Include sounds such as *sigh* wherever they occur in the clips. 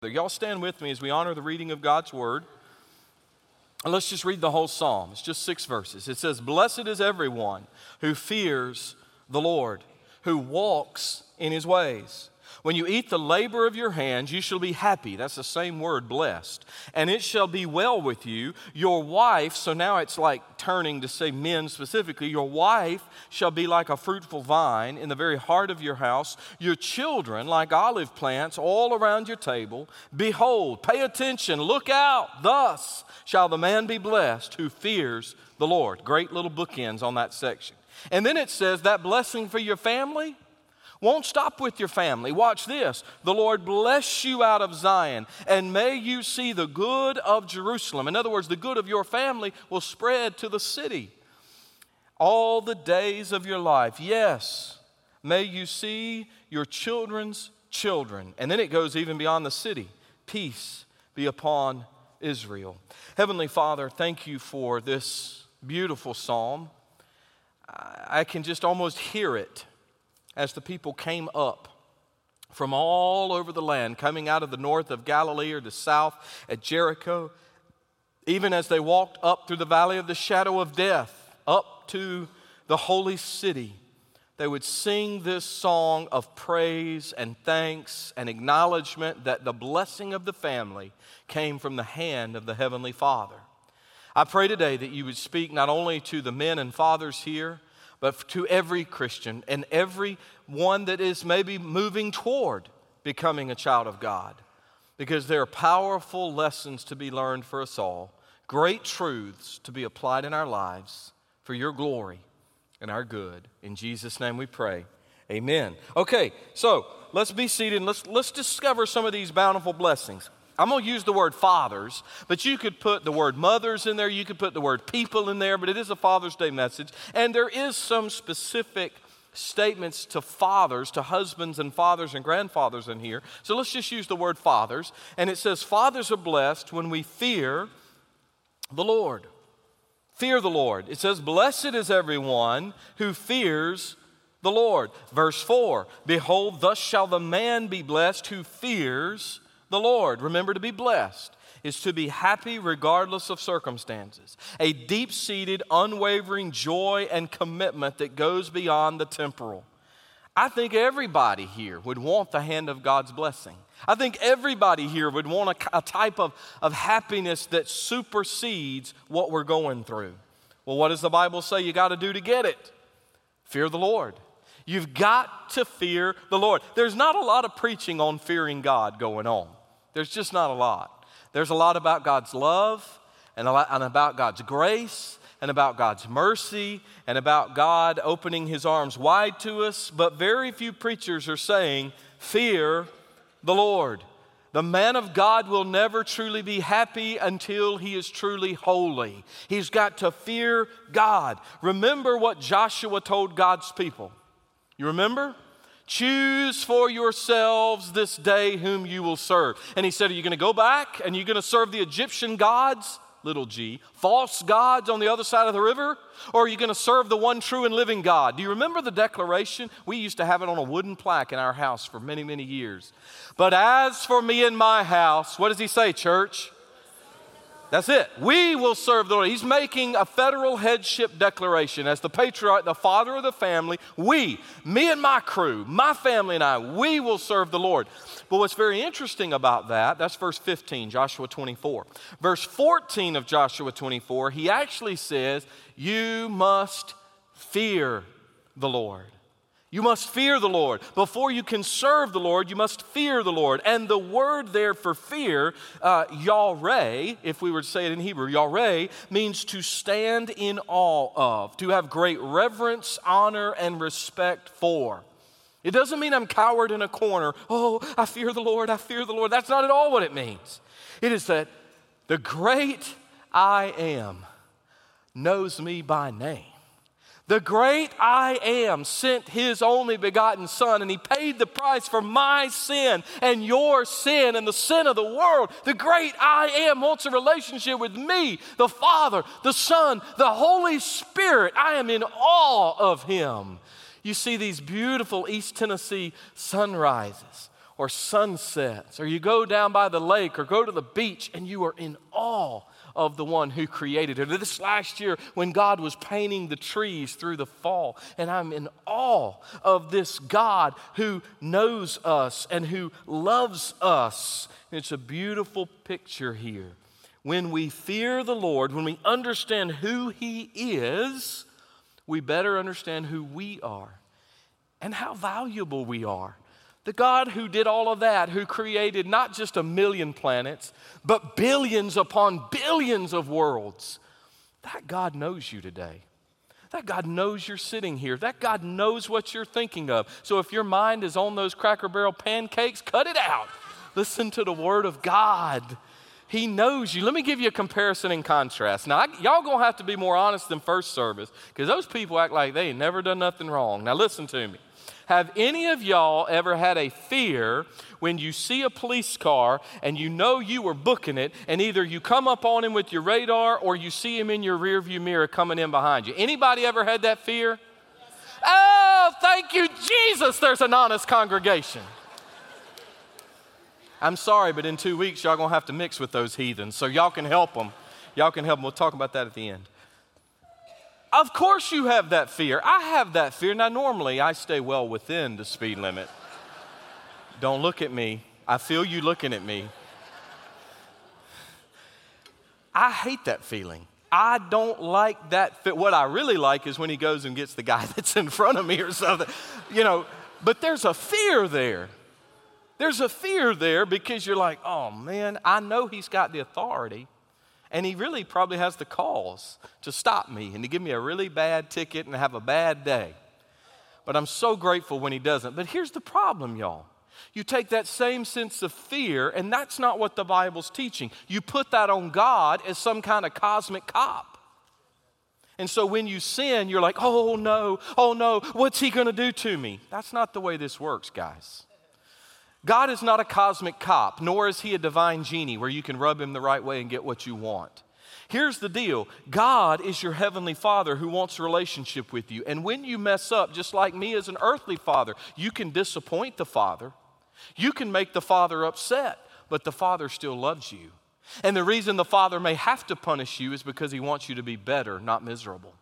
Y'all stand with me as we honor the reading of God's word. And let's just read the whole psalm. It's just six verses. It says, Blessed is everyone who fears the Lord, who walks in his ways. When you eat the labor of your hands, you shall be happy. That's the same word, blessed. And it shall be well with you. Your wife, so now it's like turning to say men specifically, your wife shall be like a fruitful vine in the very heart of your house, your children like olive plants all around your table. Behold, pay attention, look out. Thus shall the man be blessed who fears the Lord. Great little bookends on that section. And then it says that blessing for your family won't stop with your family. Watch this. The Lord bless you out of Zion, and may you see the good of Jerusalem. In other words, the good of your family will spread to the city all the days of your life. Yes, may you see your children's children. And then it goes even beyond the city. Peace be upon Israel. Heavenly Father, thank you for this beautiful psalm. I can just almost hear it as the people came up from all over the land, coming out of the north of Galilee or the south at Jericho, even as they walked up through the valley of the shadow of death, up to the holy city, they would sing this song of praise and thanks and acknowledgement that the blessing of the family came from the hand of the Heavenly Father. I pray today that you would speak not only to the men and fathers here, but to every Christian and every one that is maybe moving toward becoming a child of God. Because there are powerful lessons to be learned for us all, great truths to be applied in our lives for your glory and our good. In Jesus' name we pray. Amen. Okay, so let's be seated and let's, let's discover some of these bountiful blessings. I'm going to use the word fathers, but you could put the word mothers in there, you could put the word people in there, but it is a Father's Day message. And there is some specific statements to fathers, to husbands and fathers and grandfathers in here. So let's just use the word fathers. And it says, Fathers are blessed when we fear the Lord. Fear the Lord. It says, Blessed is everyone who fears the Lord. Verse 4 Behold, thus shall the man be blessed who fears the Lord. Remember to be blessed is to be happy regardless of circumstances, a deep seated, unwavering joy and commitment that goes beyond the temporal. I think everybody here would want the hand of God's blessing. I think everybody here would want a, a, type of, of happiness that supersedes what we're going through. Well, what does the Bible say you got to do to get it? Fear the Lord. You've got to fear the Lord. There's not a lot of preaching on fearing God going on. There's just not a lot. There's a lot about God's love and, lot, and about God's grace and about God's mercy and about God opening his arms wide to us, but very few preachers are saying, Fear the Lord. The man of God will never truly be happy until he is truly holy. He's got to fear God. Remember what Joshua told God's people. You remember? Choose for yourselves this day whom you will serve. And he said, Are you going to go back and you're going to serve the Egyptian gods, little g, false gods on the other side of the river? Or are you going to serve the one true and living God? Do you remember the declaration? We used to have it on a wooden plaque in our house for many, many years. But as for me and my house, what does he say, church? That's it. We will serve the Lord. He's making a federal headship declaration as the patriarch, the father of the family. We, me and my crew, my family and I, we will serve the Lord. But what's very interesting about that, that's verse 15, Joshua 24. Verse 14 of Joshua 24, he actually says, You must fear the Lord. You must fear the Lord. Before you can serve the Lord, you must fear the Lord. And the word there for fear, uh, yalreh, if we were to say it in Hebrew, yalreh means to stand in awe of, to have great reverence, honor, and respect for. It doesn't mean I'm cowered in a corner. Oh, I fear the Lord, I fear the Lord. That's not at all what it means. It is that the great I am knows me by name. The great I am sent his only begotten Son, and he paid the price for my sin and your sin and the sin of the world. The great I am wants a relationship with me, the Father, the Son, the Holy Spirit. I am in awe of him. You see these beautiful East Tennessee sunrises or sunsets, or you go down by the lake or go to the beach and you are in awe of the one who created it. This last year, when God was painting the trees through the fall, and I'm in awe of this God who knows us and who loves us. It's a beautiful picture here. When we fear the Lord, when we understand who He is, we better understand who we are and how valuable we are. The God who did all of that, who created not just a million planets, but billions upon billions of worlds, that God knows you today. That God knows you're sitting here. That God knows what you're thinking of. So if your mind is on those Cracker Barrel pancakes, cut it out. Listen to the Word of God. He knows you. Let me give you a comparison and contrast. Now, I, y'all gonna have to be more honest than first service because those people act like they ain't never done nothing wrong. Now, listen to me. Have any of y'all ever had a fear when you see a police car and you know you were booking it, and either you come up on him with your radar or you see him in your rearview mirror coming in behind you? Anybody ever had that fear? Oh, thank you, Jesus, there's an honest congregation. I'm sorry, but in two weeks, y'all gonna have to mix with those heathens, so y'all can help them. Y'all can help them. We'll talk about that at the end. Of course, you have that fear. I have that fear. Now, normally I stay well within the speed limit. Don't look at me. I feel you looking at me. I hate that feeling. I don't like that. What I really like is when he goes and gets the guy *laughs* that's in front of me or something, you know. But there's a fear there. There's a fear there because you're like, oh man, I know he's got the authority. And he really probably has the cause to stop me and to give me a really bad ticket and have a bad day. But I'm so grateful when he doesn't. But here's the problem, y'all. You take that same sense of fear, and that's not what the Bible's teaching. You put that on God as some kind of cosmic cop. And so when you sin, you're like, oh no, oh no, what's he gonna do to me? That's not the way this works, guys. God is not a cosmic cop, nor is he a divine genie where you can rub him the right way and get what you want. Here's the deal God is your heavenly father who wants a relationship with you. And when you mess up, just like me as an earthly father, you can disappoint the father. You can make the father upset, but the father still loves you. And the reason the father may have to punish you is because he wants you to be better, not miserable.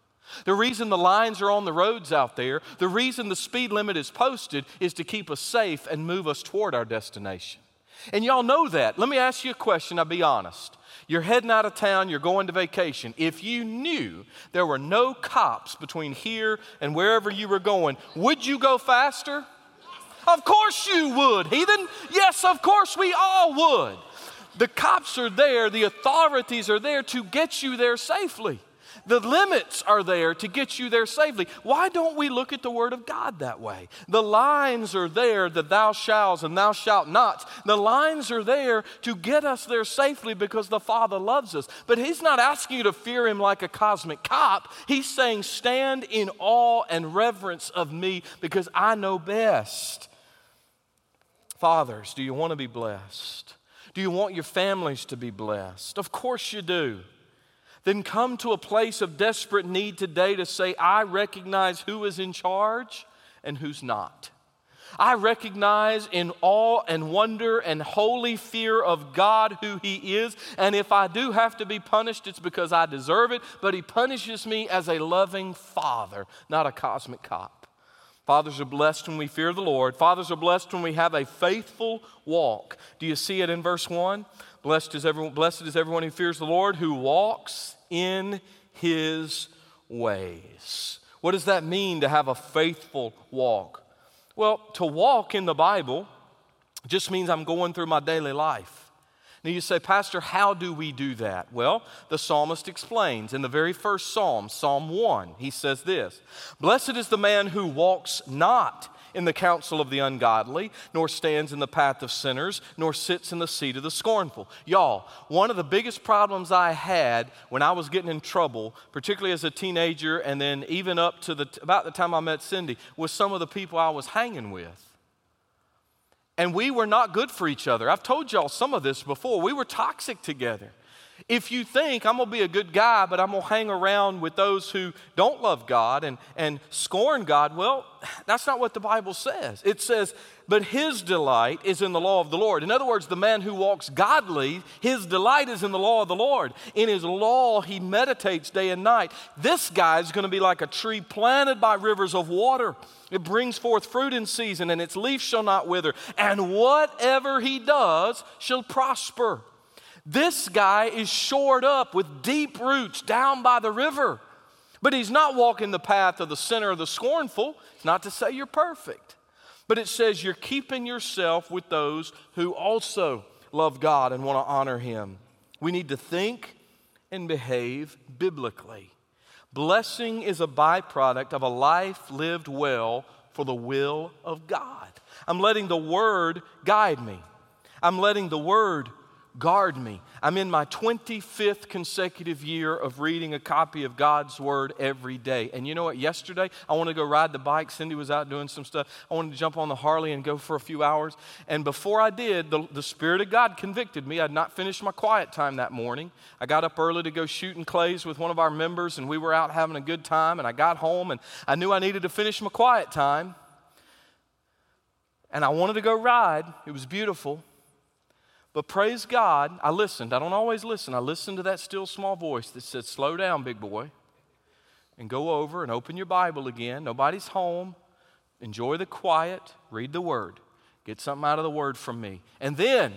The reason the lines are on the roads out there, the reason the speed limit is posted is to keep us safe and move us toward our destination. And y'all know that. Let me ask you a question, I'll be honest. You're heading out of town, you're going to vacation. If you knew there were no cops between here and wherever you were going, would you go faster? Of course you would, heathen. Yes, of course we all would. The cops are there, the authorities are there to get you there safely. The limits are there to get you there safely. Why don't we look at the Word of God that way? The lines are there, the thou shalt and thou shalt not. The lines are there to get us there safely because the Father loves us. But He's not asking you to fear Him like a cosmic cop. He's saying, stand in awe and reverence of me because I know best. Fathers, do you want to be blessed? Do you want your families to be blessed? Of course you do then come to a place of desperate need today to say, I recognize who is in charge and who's not. I recognize in awe and wonder and holy fear of God who He is. And if I do have to be punished, it's because I deserve it. But He punishes me as a loving Father, not a cosmic cop. Fathers are blessed when we fear the Lord. Fathers are blessed when we have a faithful walk. Do you see it in verse 1? Blessed is everyone, blessed is everyone who fears the Lord, who walks in his ways. What does that mean to have a faithful walk? Well, to walk in the Bible just means I'm going through my daily life. Now you say, Pastor, how do we do that? Well, the psalmist explains in the very first psalm, Psalm 1, he says this Blessed is the man who walks not in the counsel of the ungodly, nor stands in the path of sinners, nor sits in the seat of the scornful. Y'all, one of the biggest problems I had when I was getting in trouble, particularly as a teenager, and then even up to the, about the time I met Cindy, was some of the people I was hanging with. And we were not good for each other. I've told y'all some of this before. We were toxic together. If you think I'm going to be a good guy, but I'm going to hang around with those who don't love God and, and scorn God, well, *sighs* that's not what the Bible says. It says, but his delight is in the law of the Lord. In other words, the man who walks godly, his delight is in the law of the Lord. In his law, he meditates day and night. This guy is going to be like a tree planted by rivers of water. It brings forth fruit in season, and its leaf shall not wither. And whatever he does shall prosper. This guy is shored up with deep roots down by the river. But he's not walking the path of the sinner or the scornful. It's not to say you're perfect, but it says you're keeping yourself with those who also love God and want to honor Him. We need to think and behave biblically. Blessing is a byproduct of a life lived well for the will of God. I'm letting the Word guide me. I'm letting the Word guard me. I'm in my 25th consecutive year of reading a copy of God's Word every day. And you know what? Yesterday, I wanted to go ride the bike. Cindy was out doing some stuff. I wanted to jump on the Harley and go for a few hours. And before I did, the, the Spirit of God convicted me. I'd not finished my quiet time that morning. I got up early to go shooting clays with one of our members, and we were out having a good time. And I got home, and I knew I needed to finish my quiet time. And I wanted to go ride. It was beautiful. But praise God, I listened. I don't always listen. I listened to that still small voice that said, Slow down, big boy, and go over and open your Bible again. Nobody's home. Enjoy the quiet. Read the Word. Get something out of the Word from me. And then,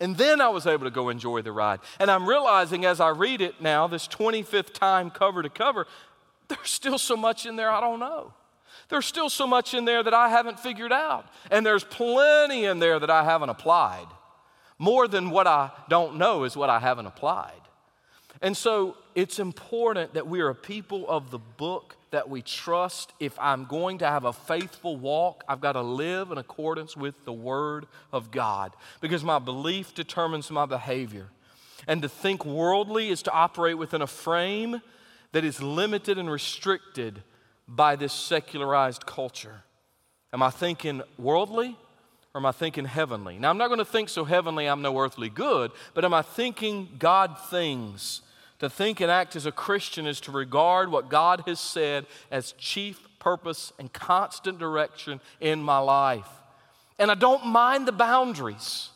and then I was able to go enjoy the ride. And I'm realizing as I read it now, this 25th time cover to cover, there's still so much in there I don't know. There's still so much in there that I haven't figured out. And there's plenty in there that I haven't applied. More than what I don't know is what I haven't applied. And so it's important that we are a people of the book that we trust. If I'm going to have a faithful walk, I've got to live in accordance with the Word of God because my belief determines my behavior. And to think worldly is to operate within a frame that is limited and restricted by this secularized culture. Am I thinking worldly or am I thinking heavenly? Now, I'm not going to think so heavenly I'm no earthly good, but am I thinking God things? To think and act as a Christian is to regard what God has said as chief purpose and constant direction in my life. And I don't mind the boundaries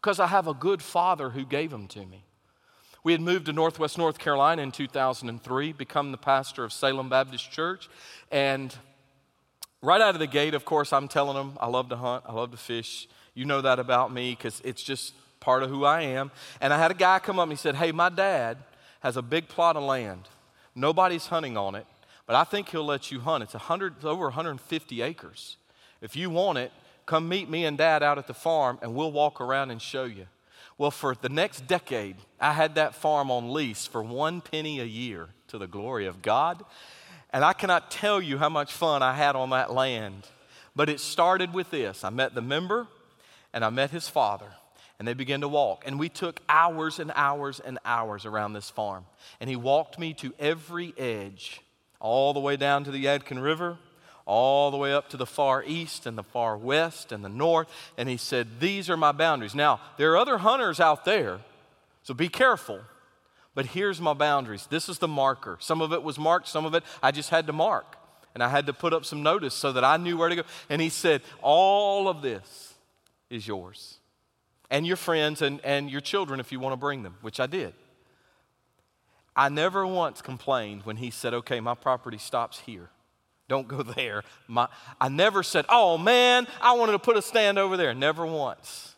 because I have a good father who gave them to me. We had moved to Northwest North Carolina in 2003, become the pastor of Salem Baptist Church, and right out of the gate, of course, I'm telling them I love to hunt, I love to fish. You know that about me because it's just part of who I am. And I had a guy come up and he said, Hey, my dad has a big plot of land. Nobody's hunting on it, but I think he'll let you hunt. It's, 100, it's over 150 acres. If you want it, come meet me and dad out at the farm and we'll walk around and show you. Well, for the next decade, I had that farm on lease for one penny a year to the glory of God. And I cannot tell you how much fun I had on that land. But it started with this I met the member and I met his father. And they began to walk. And we took hours and hours and hours around this farm. And he walked me to every edge, all the way down to the Yadkin River, all the way up to the far east and the far west and the north. And he said, These are my boundaries. Now, there are other hunters out there, so be careful. But here's my boundaries. This is the marker. Some of it was marked, some of it I just had to mark. And I had to put up some notice so that I knew where to go. And he said, All of this is yours. And your friends and, and your children if you want to bring them, which I did. I never once complained when he said, Okay, my property stops here. Don't go *laughs* there. My, I never said, Oh man, I wanted to put a stand over there. Never once.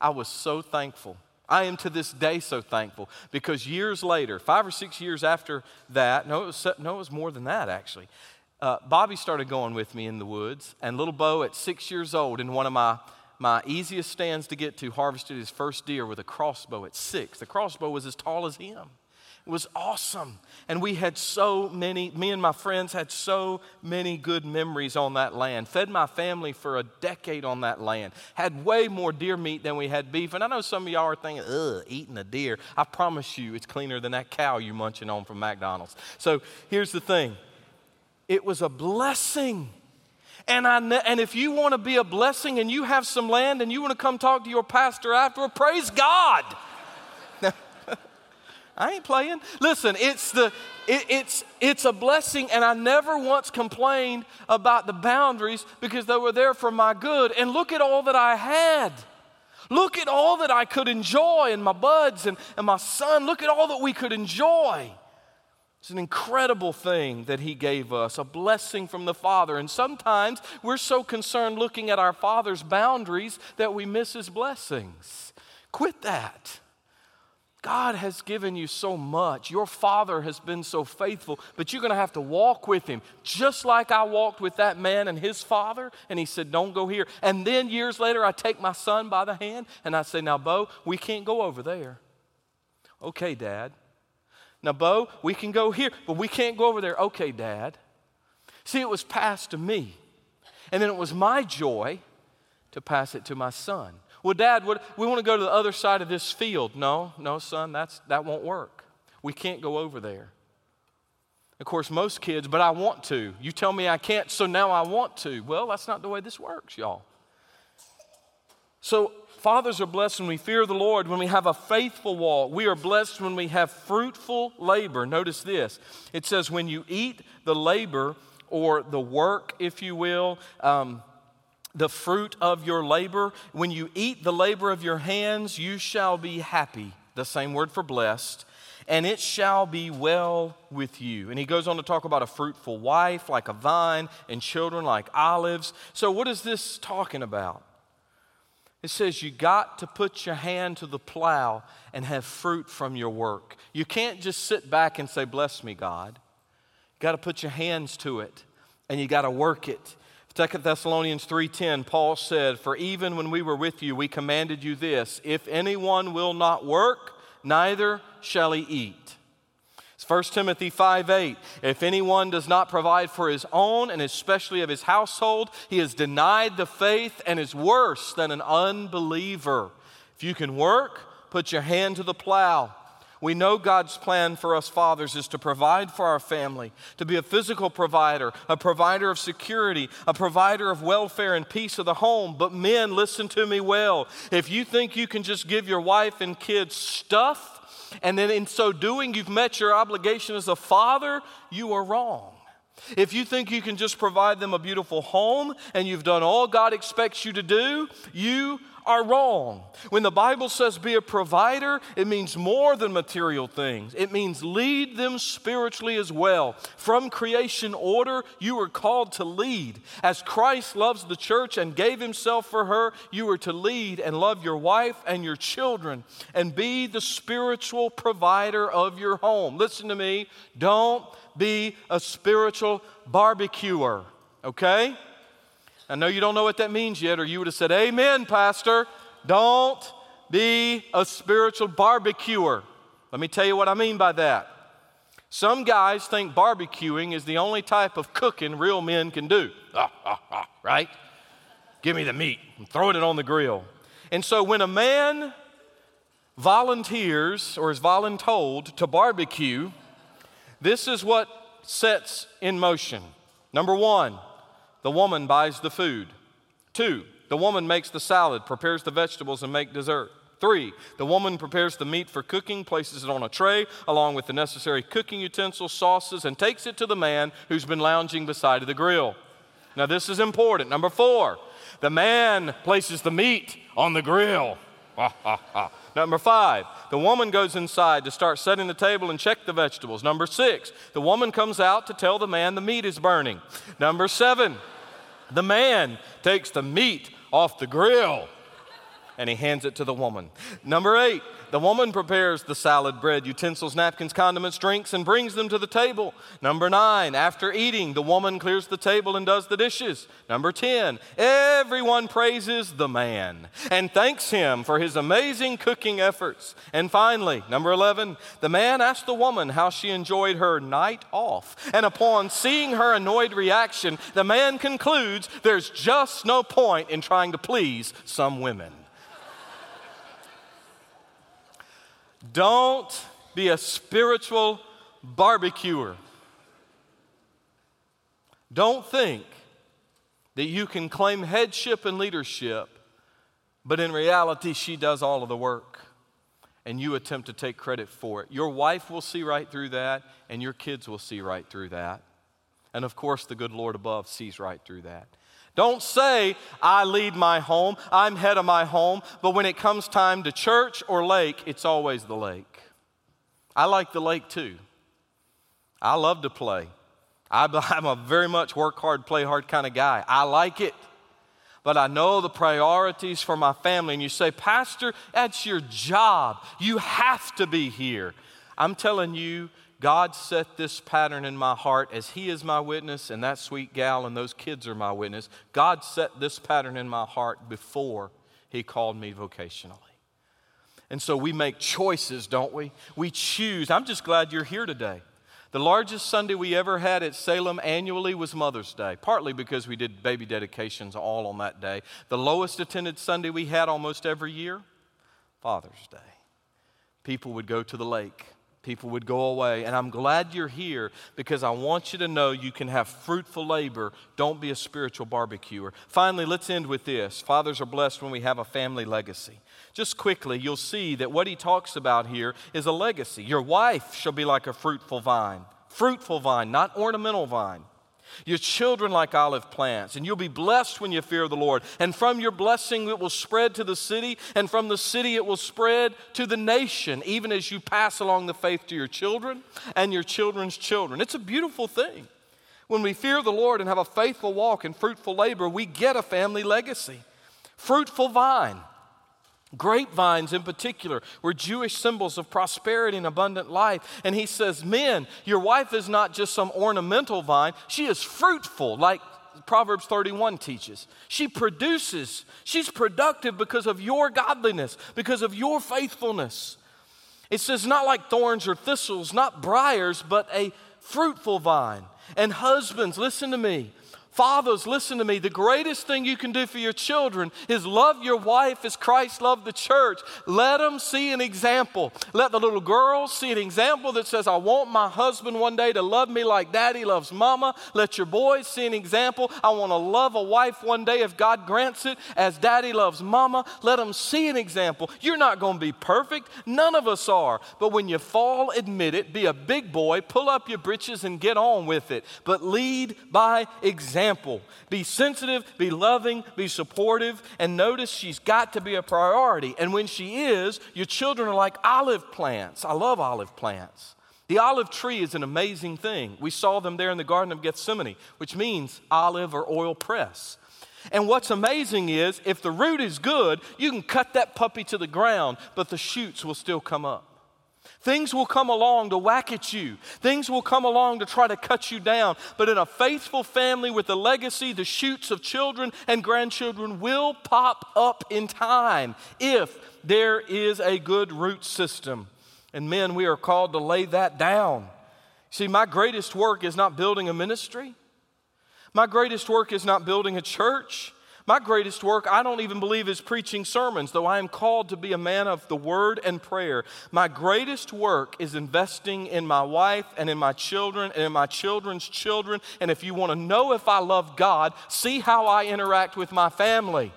I was so thankful I am to this day so thankful because years later, five or six years after that, no, it was, no, it was more than that actually. Uh, Bobby started going with me in the woods, and little Bo, at six years old, in one of my, my easiest stands to get to, harvested his first deer with a crossbow at six. The crossbow was as tall as him. It was awesome. And we had so many, me and my friends had so many good memories on that land. Fed my family for a decade on that land. Had way more deer meat than we had beef. And I know some of y'all are thinking, ugh, eating a deer. I promise you, it's cleaner than that cow you're munching on from McDonald's. So here's the thing it was a blessing. And, I, and if you want to be a blessing and you have some land and you want to come talk to your pastor afterward, praise God. I ain't playing. Listen, it's the it, it's it's a blessing, and I never once complained about the boundaries because they were there for my good. And look at all that I had. Look at all that I could enjoy, and my buds and, and my son. Look at all that we could enjoy. It's an incredible thing that He gave us, a blessing from the Father. And sometimes we're so concerned looking at our Father's boundaries that we miss His blessings. Quit that. God has given you so much. Your father has been so faithful, but you're going to have to walk with him, just like I walked with that man and his father. And he said, Don't go here. And then years later, I take my son by the hand and I say, Now, Bo, we can't go over there. Okay, Dad. Now, Bo, we can go here, but we can't go over there. Okay, Dad. See, it was passed to me. And then it was my joy to pass it to my son. Well, Dad, what, we want to go to the other side of this field. No, no, son, that's, that won't work. We can't go over there. Of course, most kids, but I want to. You tell me I can't, so now I want to. Well, that's not the way this works, y'all. So, fathers are blessed when we fear the Lord, when we have a faithful walk. We are blessed when we have fruitful labor. Notice this it says, when you eat the labor or the work, if you will, um, the fruit of your labor. When you eat the labor of your hands, you shall be happy. The same word for blessed. And it shall be well with you. And he goes on to talk about a fruitful wife like a vine and children like olives. So, what is this talking about? It says you got to put your hand to the plow and have fruit from your work. You can't just sit back and say, Bless me, God. You got to put your hands to it and you got to work it 2 Thessalonians 3:10 Paul said, "For even when we were with you, we commanded you this: if anyone will not work, neither shall he eat." It's 1 Timothy 5:8. If anyone does not provide for his own and especially of his household, he has denied the faith and is worse than an unbeliever. If you can work, put your hand to the plow. We know God's plan for us fathers is to provide for our family, to be a physical provider, a provider of security, a provider of welfare and peace of the home. But men, listen to me well. If you think you can just give your wife and kids stuff, and then in so doing you've met your obligation as a father, you are wrong. If you think you can just provide them a beautiful home and you've done all God expects you to do, you are wrong. When the Bible says be a provider, it means more than material things. It means lead them spiritually as well. From creation order, you are called to lead. As Christ loves the church and gave himself for her, you are to lead and love your wife and your children and be the spiritual provider of your home. Listen to me. Don't be a spiritual barbecuer, okay? I know you don't know what that means yet, or you would have said, Amen, Pastor. Don't be a spiritual barbecuer. Let me tell you what I mean by that. Some guys think barbecuing is the only type of cooking real men can do. Ah, ah, ah, right? Give me the meat and throwing it on the grill. And so when a man volunteers or is voluntold to barbecue, this is what sets in motion. Number one, the woman buys the food. Two, the woman makes the salad, prepares the vegetables, and make dessert. Three, the woman prepares the meat for cooking, places it on a tray along with the necessary cooking utensils, sauces, and takes it to the man who's been lounging beside the grill. Now, this is important. Number four, the man places the meat on the grill. *laughs* Number five, the woman goes inside to start setting the table and check the vegetables. Number six, the woman comes out to tell the man the meat is burning. Number seven, the man takes the meat off the grill and he hands it to the woman. Number eight, the woman prepares the salad, bread, utensils, napkins, condiments, drinks, and brings them to the table. Number nine, after eating, the woman clears the table and does the dishes. Number 10, everyone praises the man and thanks him for his amazing cooking efforts. And finally, number 11, the man asks the woman how she enjoyed her night off. And upon seeing her annoyed reaction, the man concludes there's just no point in trying to please some women. Don't be a spiritual barbecuer. Don't think that you can claim headship and leadership, but in reality, she does all of the work. and you attempt to take credit for it. Your wife will see right through that, and your kids will see right through that. And of course, the good Lord above sees right through that. Don't say, I lead my home, I'm head of my home, but when it comes time to church or lake, it's always the lake. I like the lake too. I love to play. *laughs* I'm a very much work hard, play hard kind of guy. I like it. But I know the priorities for my family. And you say, Pastor, that's your job. You have to be here. I'm telling you, God set this pattern in my heart as He is my witness, and that sweet gal and those kids are my witness. God set this pattern in my heart before He called me vocationally. And so we make choices, don't we? We choose. I'm just glad you're here today. The largest Sunday we ever had at Salem annually was Mother's Day, partly because we did baby dedications all on that day. The lowest attended Sunday we had almost every year, Father's Day. People would go to the lake. People would go away. And I'm glad you're here because I want you to know you can have fruitful labor. Don't be a spiritual barbecuer. Finally, let's end with this. Fathers are blessed when we have a family legacy. Just quickly, you'll see that what he talks about here is a legacy. Your wife shall be like a fruitful vine, fruitful vine, not ornamental vine. Your children like olive plants, and you'll be blessed when you fear the Lord. And from your blessing, it will spread to the city, and from the city, it will spread to the nation, even as you pass along the faith to your children and your children's children. It's a beautiful thing. When we fear the Lord and have a faithful walk and fruitful labor, we get a family legacy. Fruitful vine. Grapevines, in particular, were Jewish symbols of prosperity and abundant life. And he says, Men, your wife is not just some ornamental vine, she is fruitful, like Proverbs 31 teaches. She produces, she's productive because of your godliness, because of your faithfulness. It says, Not like thorns or thistles, not briars, but a fruitful vine. And husbands, listen to me. Fathers, listen to me. The greatest thing you can do for your children is love your wife as Christ loved the church. Let them see an example. Let the little girls see an example that says, I want my husband one day to love me like daddy loves mama. Let your boys see an example. I want to love a wife one day, if God grants it, as daddy loves mama. Let them see an example. You're not going to be perfect. None of us are. But when you fall, admit it. Be a big boy. Pull up your britches and get on with it. But lead by example example. Be sensitive, be loving, be supportive, and notice she's got to be a priority. And when she is, your children are like olive plants. I love olive plants. The olive tree is an amazing thing. We saw them there in the Garden of Gethsemane, which means olive or oil press. And what's amazing is if the root is good, you can cut that puppy to the ground, but the shoots will still come up. Things will come along to whack at you. Things will come along to try to cut you down. But in a faithful family with a legacy, the shoots of children and grandchildren will pop up in time if there is a good root system. And men, we are called to lay that down. See, my greatest work is not building a ministry. My greatest work is not building a church. My greatest work, I don't even believe, is preaching sermons, though I am called to be a man of the word and prayer. My greatest work is investing in my wife and in my children and in my children's children. And if you want to know if I love God, see how I interact with my family.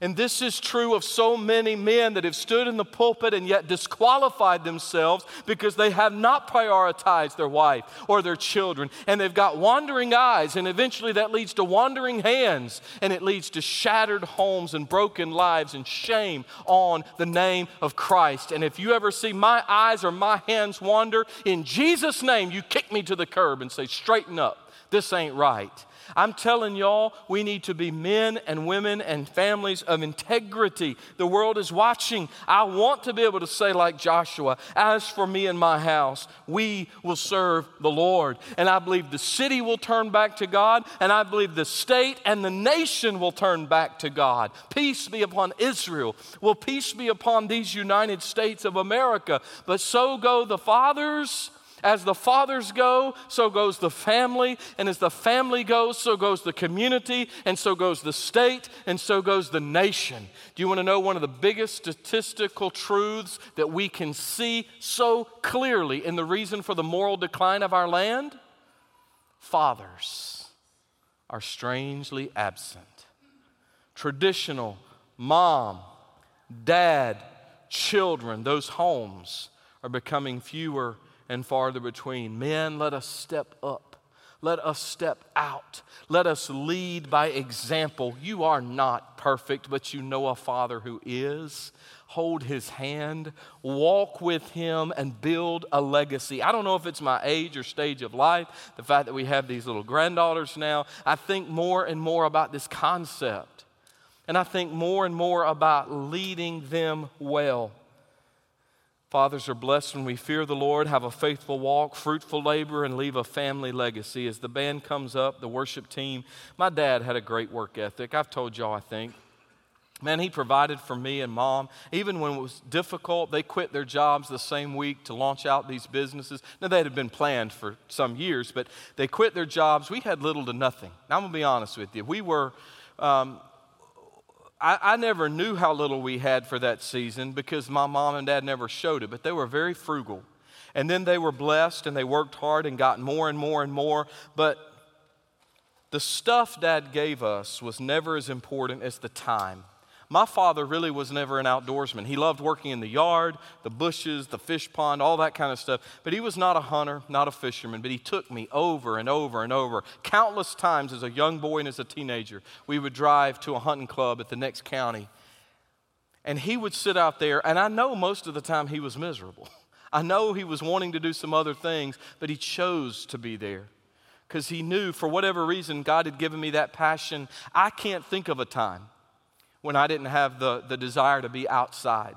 And this is true of so many men that have stood in the pulpit and yet disqualified themselves because they have not prioritized their wife or their children. And they've got wandering eyes, and eventually that leads to wandering hands, and it leads to shattered homes and broken lives and shame on the name of Christ. And if you ever see my eyes or my hands wander, in Jesus' name, you kick me to the curb and say, Straighten up. This ain't right. I'm telling y'all, we need to be men and women and families of integrity. The world is watching. I want to be able to say, like Joshua, as for me and my house, we will serve the Lord. And I believe the city will turn back to God, and I believe the state and the nation will turn back to God. Peace be upon Israel. Will peace be upon these United States of America? But so go the fathers as the fathers go, so goes the family. And as the family goes, so goes the community. And so goes the state. And so goes the nation. Do you want to know one of the biggest statistical truths that we can see so clearly in the reason for the moral decline of our land? Fathers are strangely absent. Traditional mom, dad, children, those homes are becoming fewer and farther between. Men, let us step up. Let us step out. Let us lead by example. You are not perfect, but you know a Father who is. Hold his hand, walk with him, and build a legacy. I don't know if it's my age or stage of life, the fact that we have these little granddaughters now. I think more and more about this concept. And I think more and more about leading them well. Fathers are blessed when we fear the Lord, have a faithful walk, fruitful labor, and leave a family legacy. As the band comes up, the worship team, my dad had a great work ethic. I've told y'all, I think. Man, he provided for me and mom. Even when it was difficult, they quit their jobs the same week to launch out these businesses. Now, they had been planned for some years, but they quit their jobs. We had little to nothing. Now, I'm going to be honest with you. We were, um, I, I never knew how little we had for that season because my mom and dad never showed it, but they were very frugal. And then they were blessed and they worked hard and got more and more and more. But the stuff dad gave us was never as important as the time. My father really was never an outdoorsman. He loved working in the yard, the bushes, the fish pond, all that kind of stuff. But he was not a hunter, not a fisherman. But he took me over and over and over. Countless times as a young boy and as a teenager, we would drive to a hunting club at the next county. And he would sit out there, and I know most of the time he was miserable. *laughs* I know he was wanting to do some other things, but he chose to be there because he knew for whatever reason God had given me that passion. I can't think of a time when I didn't have the, the desire to be outside.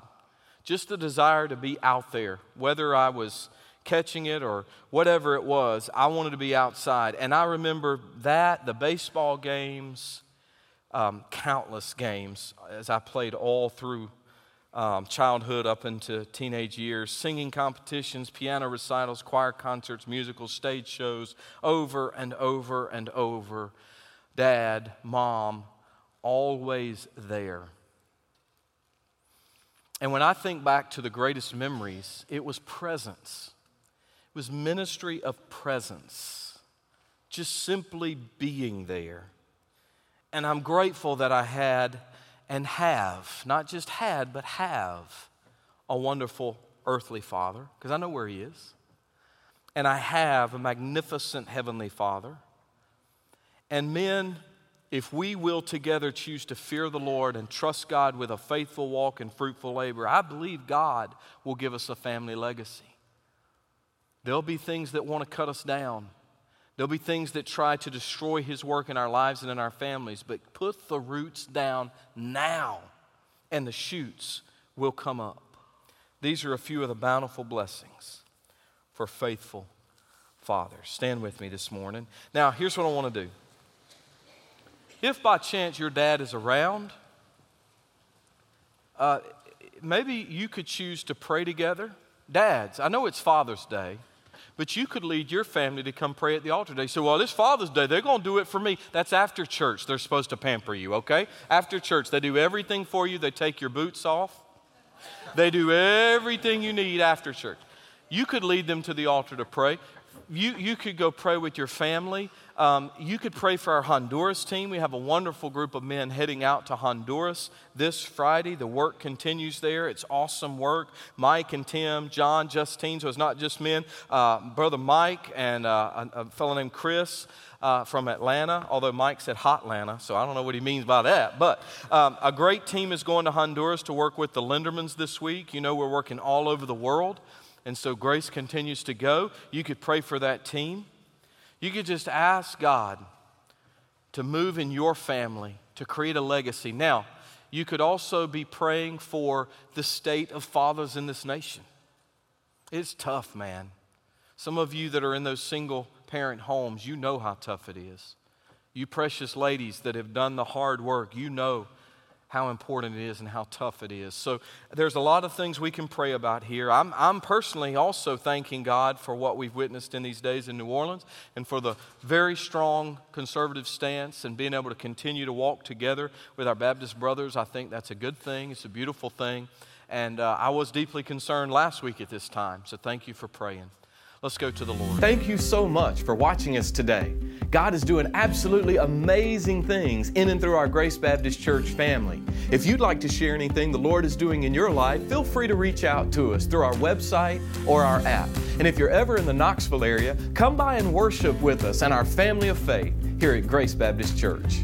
Just the desire to be out there, whether I was catching it or whatever it was, I wanted to be outside. And I remember that, the baseball games, um, countless games as I played all through um, childhood up into teenage years, singing competitions, piano recitals, choir concerts, musicals, stage shows, over and over and over. Dad, mom, always there. And when I think back to the greatest memories, it was presence. It was ministry of presence, just simply being there. And I'm grateful that I had and have, not just had, but have a wonderful earthly father, because I know where he is. And I have a magnificent heavenly father. And men, if we will together choose to fear the Lord and trust God with a faithful walk and fruitful labor, I believe God will give us a family legacy. There'll be things that want to cut us down. There'll be things that try to destroy His work in our lives and in our families, but put the roots down now, and the shoots will come up. These are a few of the bountiful blessings for faithful fathers. Stand with me this morning. Now, here's what I want to do. If by chance your dad is around, uh, maybe you could choose to pray together. Dads, I know it's Father's Day, but you could lead your family to come pray at the altar today. So, well, this Father's Day, they're going to do it for me. That's after church. They're supposed to pamper you, okay? After church, they do everything for you. They take your boots off, they do everything you need after church. You could lead them to the altar to pray. You, you could go pray with your family. Um, you could pray for our Honduras team. We have a wonderful group of men heading out to Honduras this Friday. The work continues there. It's awesome work. Mike and Tim, John, Justine, so it's not just men. Uh, Brother Mike and uh, a, a, fellow named Chris. Uh, from Atlanta, although Mike said Hot Atlanta, so I don't know what he means by that. But um, a great team is going to Honduras to work with the Lindermans this week. You know, we're working all over the world, and so grace continues to go. You could pray for that team. You could just ask God to move in your family, to create a legacy. Now, you could also be praying for the state of fathers in this nation. It's tough, man. Some of you that are in those single parent homes, you know how tough it is. You precious ladies that have done the hard work, you know how important it is and how tough it is. So there's a lot of things we can pray about here. I'm, I'm personally also thanking God for what we've witnessed in these days in New Orleans and for the very strong conservative stance and being able to continue to walk together with our Baptist brothers. I think that's a good thing, it's a beautiful thing. And uh, I was deeply concerned last week at this time, so thank you for praying. Let's go to the Lord. Thank you so much for watching us today. God is doing absolutely amazing things in and through our Grace Baptist Church family. If you'd like to share anything the Lord is doing in your life, feel free to reach out to us through our website or our app. And if you're ever in the Knoxville area, come by and worship with us and our family of faith here at Grace Baptist Church.